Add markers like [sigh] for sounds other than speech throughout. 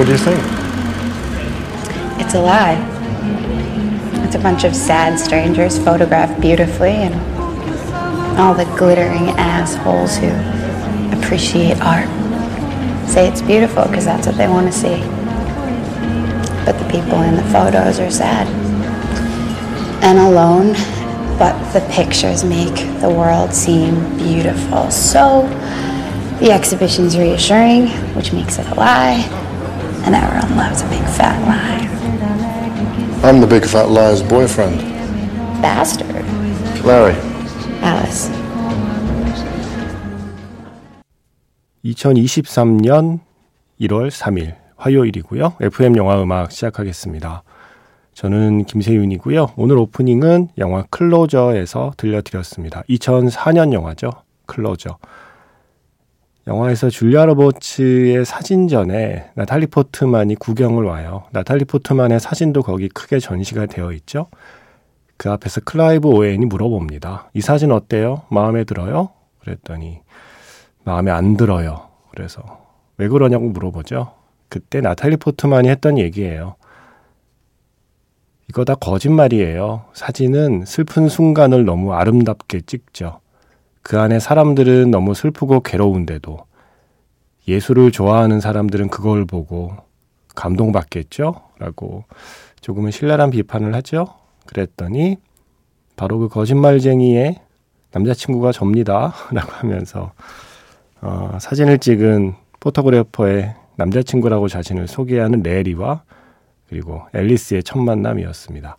What do you think? It's a lie. It's a bunch of sad strangers photographed beautifully and all the glittering assholes who appreciate art say it's beautiful because that's what they want to see. But the people in the photos are sad and alone, but the pictures make the world seem beautiful. So the exhibition's reassuring, which makes it a lie, and everyone loves a big fat lie. I'm the big fat liar's boyfriend. Bastard. Larry. Alice. 2023년 1월 3일 화요일이고요. FM 영화 음악 시작하겠습니다. 저는 김세윤이고요. 오늘 오프닝은 영화 클로저에서 들려드렸습니다. 2004년 영화죠. Closer. 영화에서 줄리아 로버츠의 사진전에 나탈리 포트만이 구경을 와요. 나탈리 포트만의 사진도 거기 크게 전시가 되어 있죠. 그 앞에서 클라이브 오웬이 물어봅니다. 이 사진 어때요? 마음에 들어요? 그랬더니 마음에 안 들어요. 그래서 왜 그러냐고 물어보죠. 그때 나탈리 포트만이 했던 얘기예요. 이거 다 거짓말이에요. 사진은 슬픈 순간을 너무 아름답게 찍죠. 그 안에 사람들은 너무 슬프고 괴로운데도 예술을 좋아하는 사람들은 그걸 보고 감동받겠죠? 라고 조금은 신랄한 비판을 하죠. 그랬더니 바로 그 거짓말쟁이의 남자친구가 접니다. [laughs] 라고 하면서 어, 사진을 찍은 포토그래퍼의 남자친구라고 자신을 소개하는 레리와 그리고 앨리스의 첫 만남이었습니다.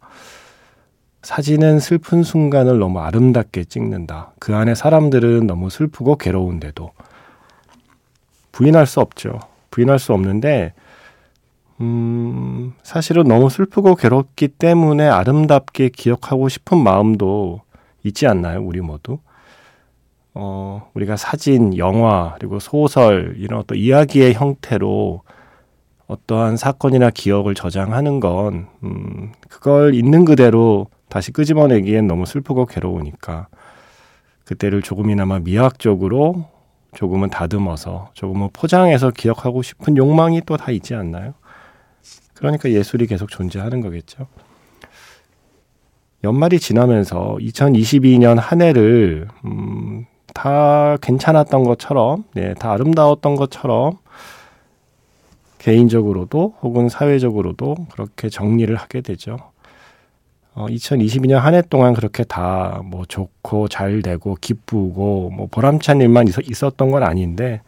사진은 슬픈 순간을 너무 아름답게 찍는다. 그 안에 사람들은 너무 슬프고 괴로운데도 부인할 수 없죠. 부인할 수 없는데, 음, 사실은 너무 슬프고 괴롭기 때문에 아름답게 기억하고 싶은 마음도 있지 않나요? 우리 모두. 어, 우리가 사진, 영화, 그리고 소설, 이런 어떤 이야기의 형태로 어떠한 사건이나 기억을 저장하는 건, 음, 그걸 있는 그대로 다시 끄집어내기엔 너무 슬프고 괴로우니까, 그때를 조금이나마 미학적으로 조금은 다듬어서, 조금은 포장해서 기억하고 싶은 욕망이 또 다 있지 않나요? 그러니까 예술이 계속 존재하는 거겠죠. 연말이 지나면서 2022년 한 해를, 음, 다 괜찮았던 것처럼, 네, 다 아름다웠던 것처럼 개인적으로도 혹은 사회적으로도 그렇게 정리를 하게 되죠. 어, 2022년 한 해 동안 그렇게 다 뭐 좋고 잘 되고 기쁘고 뭐 보람찬 일만 있, 있었던 건 아닌데,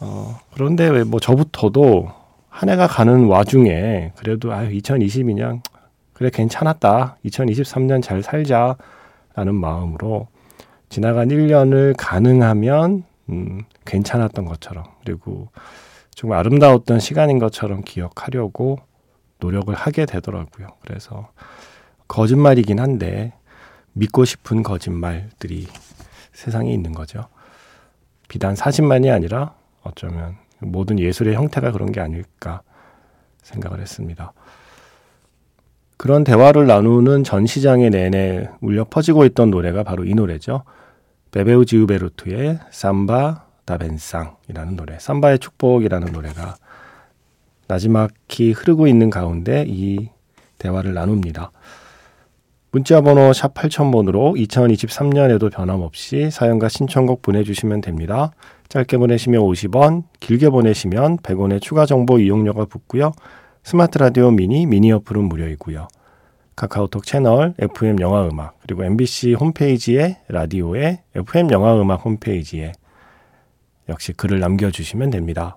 어, 그런데 왜 뭐 저부터도 한 해가 가는 와중에 그래도 아유 2022년 그래 괜찮았다. 2023년 잘 살자라는 마음으로 지나간 1년을 가능하면 음, 괜찮았던 것처럼 그리고 정말 아름다웠던 시간인 것처럼 기억하려고 노력을 하게 되더라고요. 그래서 거짓말이긴 한데 믿고 싶은 거짓말들이 세상에 있는 거죠. 비단 사진만이 아니라 어쩌면 모든 예술의 형태가 그런 게 아닐까 생각을 했습니다. 그런 대화를 나누는 전 시장의 내내 울려 퍼지고 있던 노래가 바로 이 노래죠. 베베우 지우베르투의 삼바 다벤상이라는 노래, 삼바의 축복이라는 노래가 나지막히 흐르고 있는 가운데 이 대화를 나눕니다. 문자 번호 샵 8000번으로 2023년에도 변함없이 사연과 신청곡 보내주시면 됩니다. 짧게 보내시면 50원, 길게 보내시면 100원의 추가 정보 이용료가 붙고요. 스마트 라디오 미니, 미니 어플은 무료이고요. 카카오톡 채널 FM 영화 음악 그리고 MBC 홈페이지에 라디오에 FM 영화 음악 홈페이지에 역시 글을 남겨주시면 됩니다.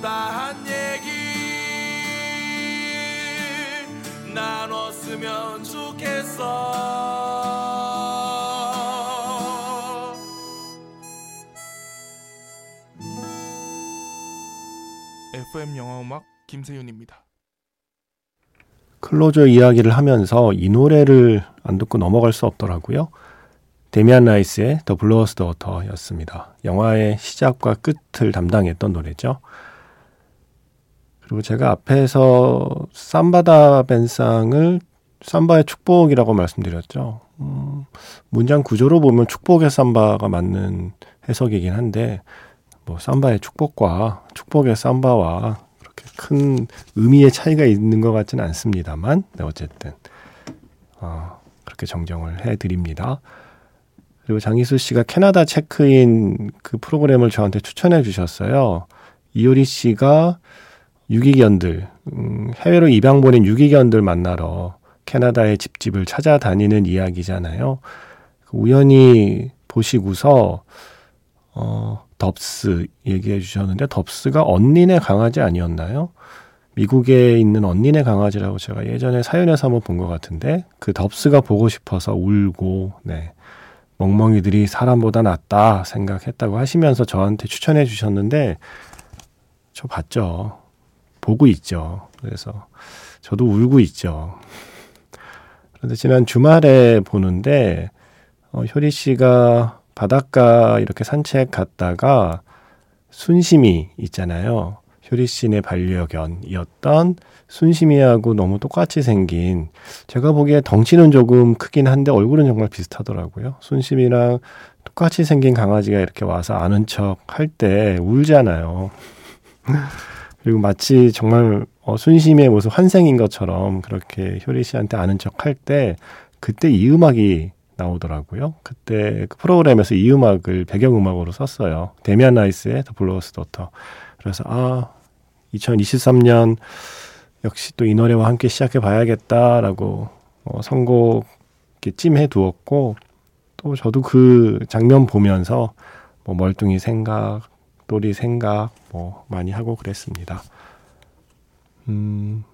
못다한 얘기 나눴으면 좋겠어 영화음악 김세윤입니다. 클로저 이야기를 하면서 이 노래를 안 듣고 넘어갈 수 없더라고요. 데미안 라이스의 더 블로어스 더터였습니다. 영화의 시작과 끝을 담당했던 노래죠. 그리고 제가 앞에서 삼바다 벤상을 삼바의 축복이라고 말씀드렸죠. 음, 문장 구조로 보면 축복의 삼바가 맞는 해석이긴 한데 뭐 삼바의 축복과 축복의 삼바와 그렇게 큰 의미의 차이가 있는 것 같지는 않습니다만 네, 어쨌든 어, 그렇게 정정을 해드립니다. 그리고 장희수 씨가 캐나다 체크인 그 프로그램을 저한테 추천해 주셨어요. 이효리 씨가 유기견들, 음, 해외로 입양 보낸 유기견들 만나러 캐나다의 집집을 찾아다니는 이야기잖아요. 우연히 보시고서 어, 덥스 얘기해 주셨는데 덥스가 언니네 강아지 아니었나요? 미국에 있는 언니네 강아지라고 제가 예전에 사연에서 한번 본 것 같은데 그 덥스가 보고 싶어서 울고 네. 멍멍이들이 사람보다 낫다 생각했다고 하시면서 저한테 추천해 주셨는데 저 봤죠. 보고 있죠. 그래서 저도 울고 있죠. 그런데 지난 주말에 보는데 어, 효리 씨가 바닷가 이렇게 산책 갔다가 순심이 있잖아요. 효리 씨네 반려견이었던 순심이하고 너무 똑같이 생긴 제가 보기에 덩치는 조금 크긴 한데 얼굴은 정말 비슷하더라고요. 순심이랑 똑같이 생긴 강아지가 이렇게 와서 아는 척 할 때 울잖아요. 그리고 마치 정말 어, 순심이 모습 환생인 것처럼 그렇게 효리 씨한테 아는 척 할 때 그때 이 음악이 나오더라고요. 그때 그 프로그램에서 이 음악을 배경음악으로 썼어요. 데미안 라이스의 The Blower's Daughter. 그래서 아 2023년 역시 또 이 노래와 함께 시작해 봐야겠다라고 어, 선곡 이렇게 찜해 두었고 또 저도 그 장면 보면서 뭐 멀뚱히 생각, 또리 생각 뭐 많이 하고 그랬습니다. 음,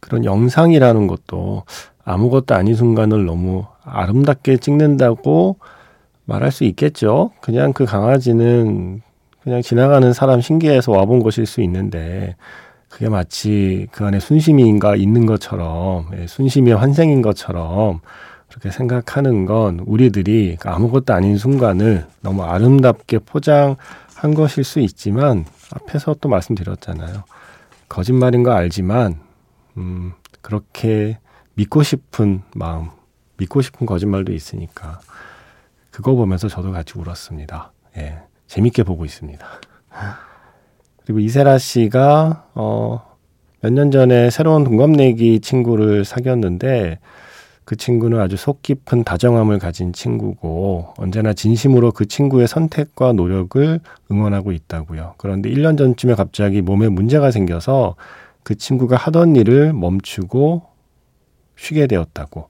그런 영상이라는 것도 아무것도 아닌 순간을 너무 아름답게 찍는다고 말할 수 있겠죠. 그냥 그 강아지는 그냥 지나가는 사람 신기해서 와본 것일 수 있는데 그게 마치 그 안에 순심이인가 있는 것처럼 예, 순심의 환생인 것처럼 그렇게 생각하는 건 우리들이 그 아무것도 아닌 순간을 너무 아름답게 포장한 것일 수 있지만 앞에서 또 말씀드렸잖아요. 거짓말인 거 알지만 음, 그렇게 믿고 싶은 마음, 믿고 싶은 거짓말도 있으니까 그거 보면서 저도 같이 울었습니다. 예, 재밌게 보고 있습니다. 그리고 이세라 씨가 어, 몇 년 전에 새로운 동갑내기 친구를 사귀었는데 그 친구는 아주 속 깊은 다정함을 가진 친구고 언제나 진심으로 그 친구의 선택과 노력을 응원하고 있다고요. 그런데 1년 전쯤에 갑자기 몸에 문제가 생겨서 그 친구가 하던 일을 멈추고 쉬게 되었다고.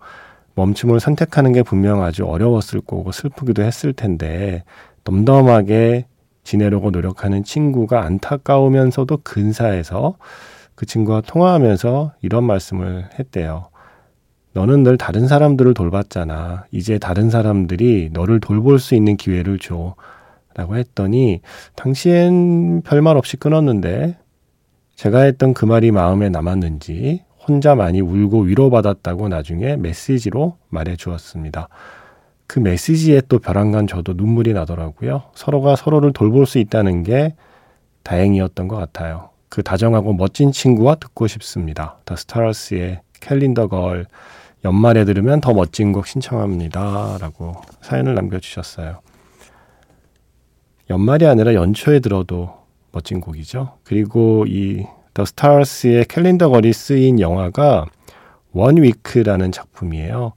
멈춤을 선택하는 게 분명 아주 어려웠을 거고 슬프기도 했을 텐데 덤덤하게 지내려고 노력하는 친구가 안타까우면서도 근사해서 그 친구와 통화하면서 이런 말씀을 했대요. 너는 늘 다른 사람들을 돌봤잖아. 이제 다른 사람들이 너를 돌볼 수 있는 기회를 줘. 라고 했더니, 당시엔 별말 없이 끊었는데, 제가 했던 그 말이 마음에 남았는지, 혼자 많이 울고 위로받았다고 나중에 메시지로 말해 주었습니다. 그 메시지에 또 벼랑간 저도 눈물이 나더라고요. 서로가 서로를 돌볼 수 있다는 게 다행이었던 것 같아요. 그 다정하고 멋진 친구와 듣고 싶습니다. 더 스타러스의 캘린더 걸 연말에 들으면 더 멋진 곡 신청합니다. 라고 사연을 남겨주셨어요. 연말이 아니라 연초에 들어도 멋진 곡이죠. 그리고 이 더 스타러스의 캘린더 걸이 쓰인 영화가 원 위크라는 작품이에요.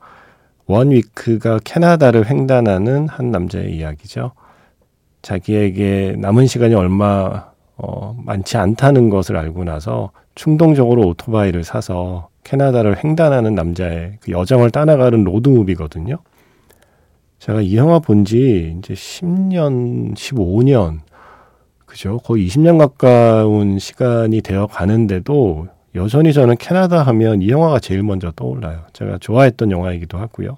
원 위크가 캐나다를 횡단하는 한 남자의 이야기죠. 자기에게 남은 시간이 얼마 어, 많지 않다는 것을 알고 나서 충동적으로 오토바이를 사서 캐나다를 횡단하는 남자의 그 여정을 따라가는 로드무비거든요. 제가 이 영화 본 지 이제 10년, 15년, 그죠? 거의 20년 가까운 시간이 되어 가는데도 여전히 저는 캐나다 하면 이 영화가 제일 먼저 떠올라요. 제가 좋아했던 영화이기도 하고요.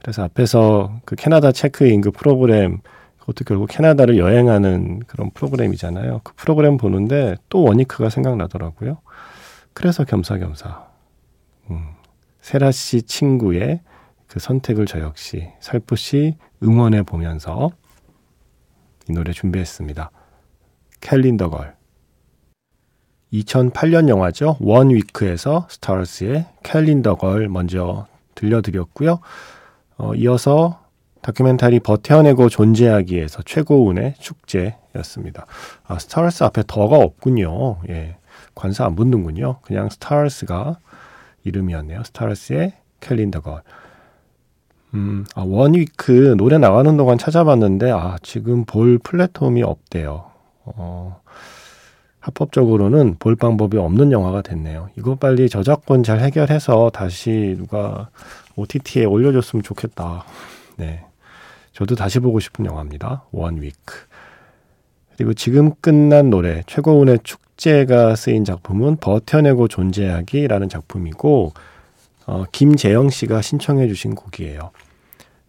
그래서 앞에서 그 캐나다 체크인 그 프로그램 그것도 결국 캐나다를 여행하는 그런 프로그램이잖아요. 그 프로그램 보는데 또 원니크가 생각나더라고요. 그래서 겸사겸사. 음, 세라 씨 친구의 그 선택을 저 역시 살포시 응원해 보면서 이 노래 준비했습니다. Calendar Girl. 2008년 영화죠. One Week에서 Stars의 Calendar Girl 먼저 들려드렸고요. 어, 이어서 다큐멘터리 버텨내고 존재하기에서 최고은의 축제였습니다. 아, Stars 앞에 The가 없군요. 예. 관사 안 붙는군요. 그냥 Stars가 이름이었네요. Stars의 Calendar Girl. 음, 아, One Week 노래 나가는 동안 찾아봤는데, 아, 지금 볼 플랫폼이 없대요. 어, 합법적으로는 볼 방법이 없는 영화가 됐네요. 이거 빨리 저작권 잘 해결해서 다시 누가 OTT에 올려줬으면 좋겠다. 네. 저도 다시 보고 싶은 영화입니다. 원 위크. 그리고 지금 끝난 노래, 최고운의 축 제가 쓰인 작품은 버텨내고 존재하기라는 작품이고, 어, 김재영 씨가 신청해 주신 곡이에요.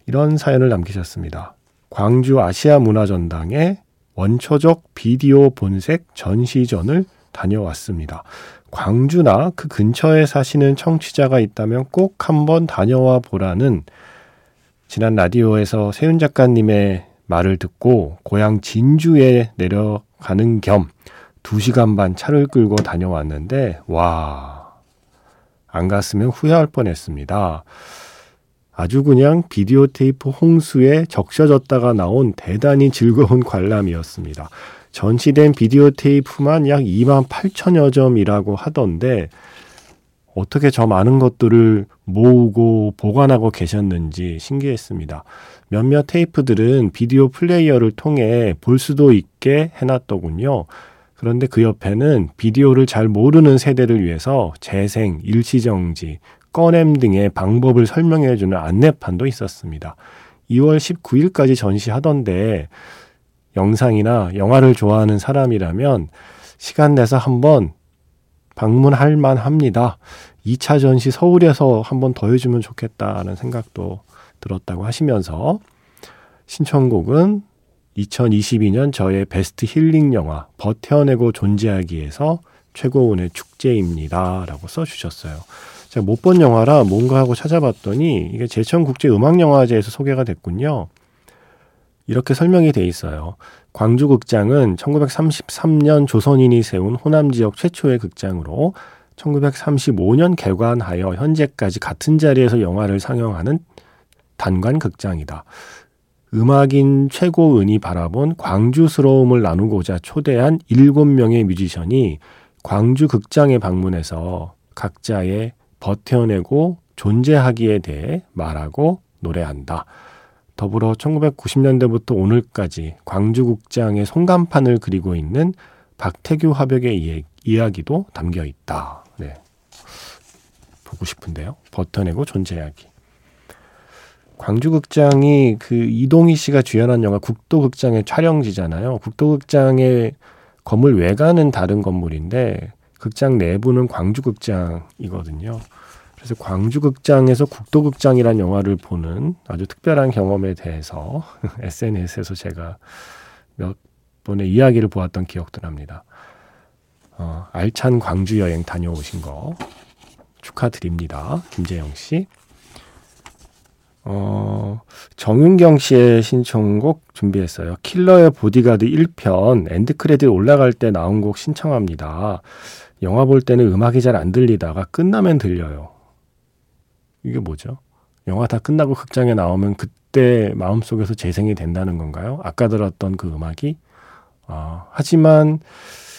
이런 사연을 남기셨습니다. 광주 아시아 문화전당에 원초적 비디오 본색 전시전을 다녀왔습니다. 광주나 그 근처에 사시는 청취자가 있다면 꼭 한번 다녀와 보라는 지난 라디오에서 세윤 작가님의 말을 듣고 고향 진주에 내려가는 겸 2시간 반 차를 끌고 다녀왔는데, 와, 안 갔으면 후회할 뻔 했습니다. 아주 그냥 비디오 테이프 홍수에 적셔졌다가 나온 대단히 즐거운 관람이었습니다. 전시된 비디오 테이프만 약 2만 8천여 점이라고 하던데 어떻게 저 많은 것들을 모으고 보관하고 계셨는지 신기했습니다. 몇몇 테이프들은 비디오 플레이어를 통해 볼 수도 있게 해놨더군요. 그런데 그 옆에는 비디오를 잘 모르는 세대를 위해서 재생, 일시정지, 꺼냄 등의 방법을 설명해주는 안내판도 있었습니다. 2월 19일까지 전시하던데 영상이나 영화를 좋아하는 사람이라면 시간 내서 한번 방문할 만 합니다. 2차 전시 서울에서 한번 더 해주면 좋겠다는 생각도 들었다고 하시면서 신청곡은 2022년 저의 베스트 힐링 영화 버텨내고 존재하기에서 최고운의 축제입니다. 라고 써주셨어요. 제가 못 본 영화라 뭔가 하고 찾아봤더니 이게 제천국제음악영화제에서 소개가 됐군요. 이렇게 설명이 돼 있어요. 광주극장은 1933년 조선인이 세운 호남 지역 최초의 극장으로 1935년 개관하여 현재까지 같은 자리에서 영화를 상영하는 단관 극장이다. 음악인 최고은이 바라본 광주스러움을 나누고자 초대한 7명의 뮤지션이 광주 극장에 방문해서 각자의 버텨내고 존재하기에 대해 말하고 노래한다. 더불어 1990년대부터 오늘까지 광주국장의 송간판을 그리고 있는 박태규 화백의 이야기도 담겨 있다. 네. 보고 싶은데요. 버텨내고 존재하기. 광주극장이 그 이동희 씨가 주연한 영화 국도극장의 촬영지잖아요. 국도극장의 건물 외관은 다른 건물인데 극장 내부는 광주극장이거든요. 그래서 광주극장에서 국도극장이란 영화를 보는 아주 특별한 경험에 대해서 [laughs] SNS에서 제가 몇 번의 이야기를 보았던 기억도 납니다. 어, 알찬 광주 여행 다녀오신 거 축하드립니다. 김재영 씨. 어, 정윤경 씨의 신청곡 준비했어요. 킬러의 보디가드 1편 end credit 올라갈 때 나온 곡 신청합니다. 영화 볼 때는 음악이 잘 안 들리다가 끝나면 들려요. 이게 뭐죠? 영화 다 끝나고 극장에 나오면 그때 마음속에서 재생이 된다는 건가요? 아까 들었던 그 음악이? 아, 하지만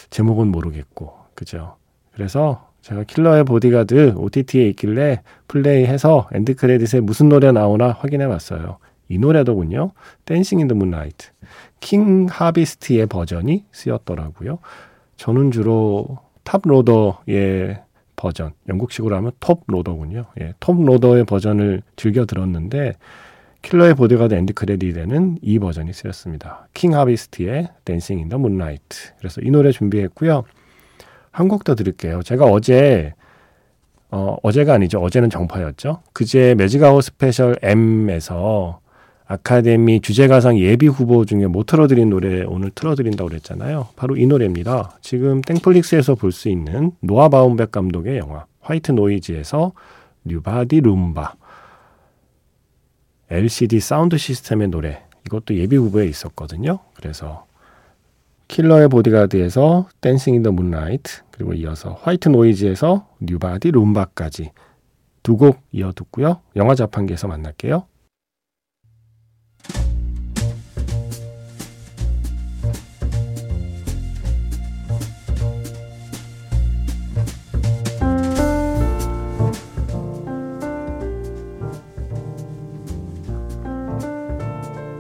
제목은 모르겠고, 그죠? 그래서 제가 킬러의 보디가드 OTT에 있길래 플레이해서 end credit에 무슨 노래 나오나 확인해 봤어요. 이 노래더군요. Dancing in the Moonlight. 킹 하비스트의 버전이 쓰였더라고요. 저는 주로 탑 로더의 버전, 영국식으로 하면 톱 로더군요. 예, 톱 로더의 버전을 즐겨 들었는데 킬러의 보디가드 end credit에는 이 버전이 쓰였습니다. 킹 하비스트의 Dancing in the Moonlight. 그래서 이 노래 준비했고요. 한 곡 더 드릴게요. 제가 어제 어, 어제가 아니죠. 어제는 정파였죠. 그제 매직 아워 스페셜 M에서 아카데미 주제가상 예비 후보 중에 못 틀어드린 노래 오늘 틀어드린다고 그랬잖아요. 바로 이 노래입니다. 지금 땡플릭스에서 볼 수 있는 노아 바움백 감독의 영화 White Noise에서 뉴바디 룸바 LCD 사운드 시스템의 노래 이것도 예비 후보에 있었거든요. 그래서 킬러의 보디가드에서 Dancing in the Moonlight 그리고 이어서 White Noise에서 New Body Rhumba까지 두 곡 이어 듣고요. 영화 자판기에서 만날게요.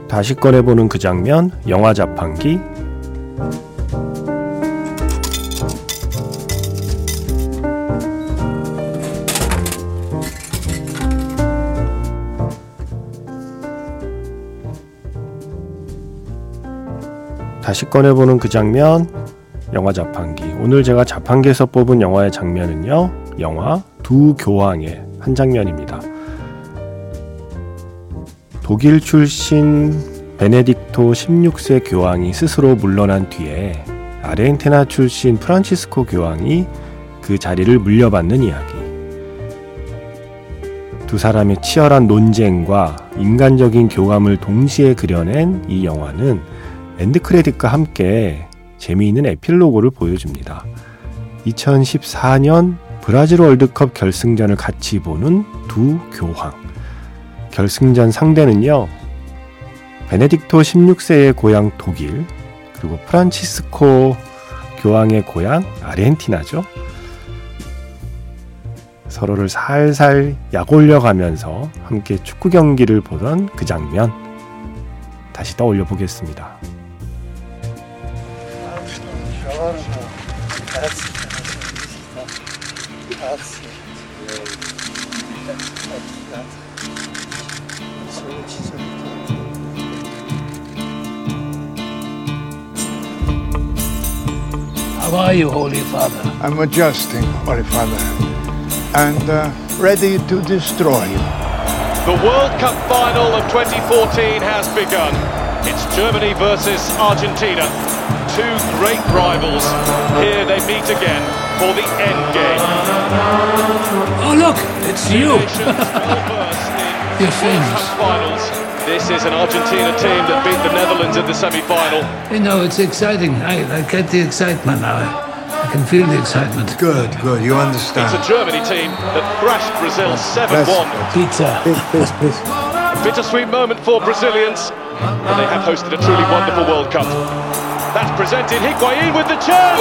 다시 꺼내보는 그 장면, 영화 자판기. 다시 꺼내보는 그 장면, 영화 자판기. 오늘 제가 자판기에서 뽑은 영화의 장면은요, 영화 두 교황의 한 장면입니다. 독일 출신 베네딕토 16세 교황이 스스로 물러난 뒤에 아르헨티나 출신 프란치스코 교황이 그 자리를 물려받는 이야기. 두 사람의 치열한 논쟁과 인간적인 교감을 동시에 그려낸 이 영화는 end credit과 함께 재미있는 에필로그를 보여줍니다. 2014년 브라질 월드컵 결승전을 같이 보는 두 교황. 결승전 상대는요, 베네딕토 16세의 고향 독일, 그리고 프란치스코 교황의 고향 아르헨티나죠. 서로를 살살 약올려 가면서 함께 축구 경기를 보던 그 장면 다시 떠올려 보겠습니다. How are you, Holy Father? I'm adjusting, Holy Father, and uh, ready to destroy you. The World Cup final of 2014 has begun. It's Germany versus Argentina. Two great rivals. Here they meet again for the end game. Oh, look, it's you. Nations will burst in [laughs] You're famous. Finals. This is an Argentina team that beat the Netherlands in the semi-final. You know, it's exciting. I, I get the excitement now. I, I can feel the excitement. Good, good. You understand. It's a Germany team that thrashed Brazil 7-1. Pizza. Bittersweet moment for Brazilians, but they have hosted a truly wonderful World Cup. That's presented Higuain with the chance!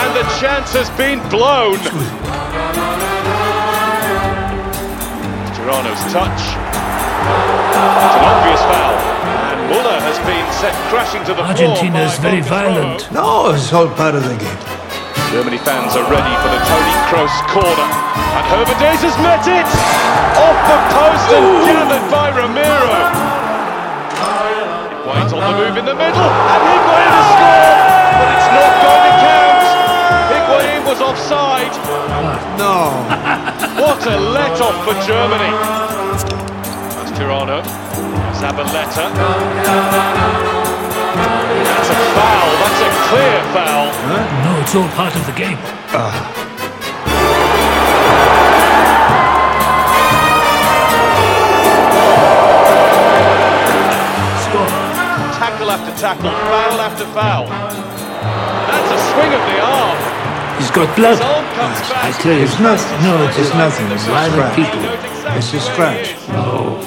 And the chance has been blown! Tirano's touch. It's an obvious foul. And Muller has been sent crashing to the Argentina is floor. by very Marcus violent. No, it's all part of the game. Germany fans are ready for the Tony Kroos corner. And Herbert Days has met it! Off the post and gathered by Ramiro. Higuain's on the move in the middle, oh, and Higuain has scored! But it's not going to count! Higuain was offside. No. [laughs] What a let-off for Germany. That's Tirano. Zabaleta. That's a foul. That's a clear foul. No, it's all part of the game. Score. Tackle foul after foul. That's a swing of the arm. He's got blood. His I tell you. It's nothing. No, it's, It's nothing. It's a scratch. people. It's a scratch. No.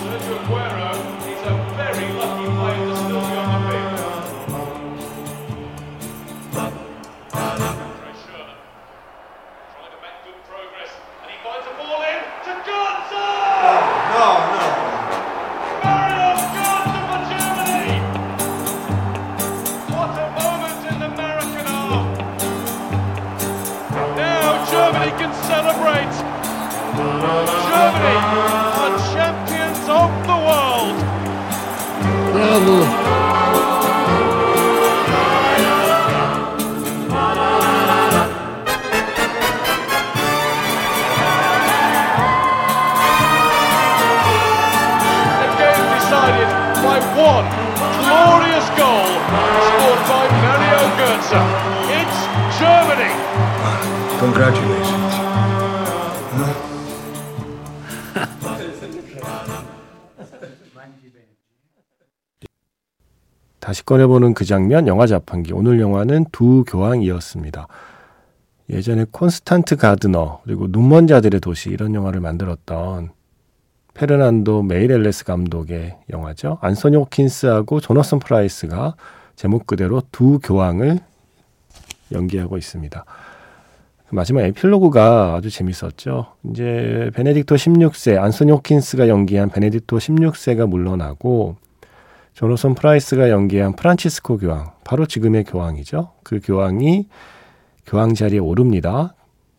Answer. It's Germany. Congratulations. 다시 꺼내보는 그 장면 영화 자판기 오늘 영화는 두 교황이었습니다. 예전에 콘스탄트 가드너 그리고 눈먼 자들의 도시 이런 영화를 만들었던 페르난도 메이렐레스 감독의 영화죠. 안소니 호킨스하고 조너선 프라이스가 제목 그대로 두 교황을 연기하고 있습니다. 마지막 에필로그가 아주 재밌었죠. 이제 베네딕토 16세, 안소니 호킨스가 연기한 베네딕토 16세가 물러나고 조너선 프라이스가 연기한 프란치스코 교황, 바로 지금의 교황이죠. 그 교황이 교황 자리에 오릅니다.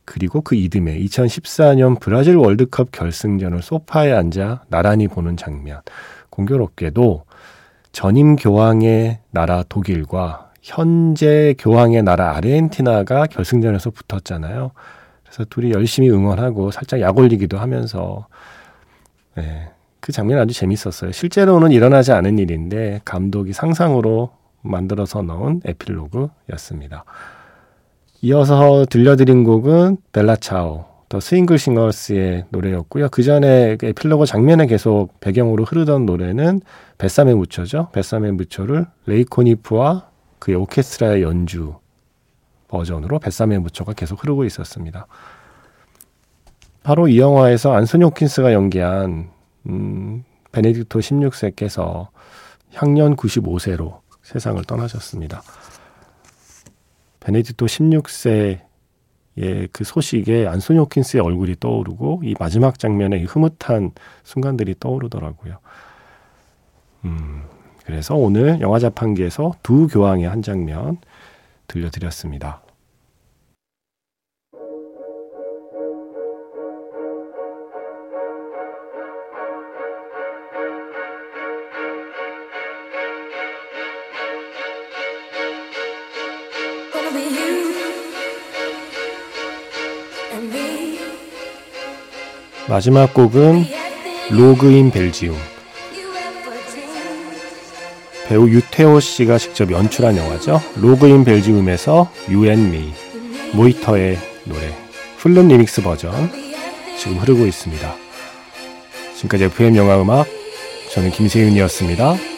그리고 그 이듬해 2014년 브라질 월드컵 결승전을 소파에 앉아 나란히 보는 장면. 공교롭게도 전임 교황의 나라 독일과 현재 교황의 나라 아르헨티나가 결승전에서 붙었잖아요. 그래서 둘이 열심히 응원하고 살짝 약 올리기도 하면서 네, 그 장면 아주 재밌었어요. 실제로는 일어나지 않은 일인데 감독이 상상으로 만들어서 넣은 에필로그였습니다. 이어서 들려드린 곡은 벨라차오, 더 스윙글 싱어스의 노래였고요. 그 전에 에필로그 장면에 계속 배경으로 흐르던 노래는 뱃삼의 무초죠. 뱃삼의 무초를 레이코니프와 그의 오케스트라의 연주 버전으로 뱃삼의 무초가 계속 흐르고 있었습니다. 바로 이 영화에서 안소니 호킨스가 연기한 음, 베네딕토 16세께서 향년 95세로 세상을 떠나셨습니다. 베네딕토 16세의 그 소식에 안소니 호킨스의 얼굴이 떠오르고 이 마지막 장면에 이 흐뭇한 순간들이 떠오르더라고요. 음, 그래서 오늘 영화 자판기에서 두 교황의 한 장면 들려드렸습니다. 마지막 곡은 로그인 벨지움. 배우 유태호 씨가 직접 연출한 영화죠. 로그인 벨지움에서 Me, 모이터의 노래, 풀룸 리믹스 버전 지금 흐르고 있습니다. 지금까지 FM 영화 음악, 저는 김세윤이었습니다.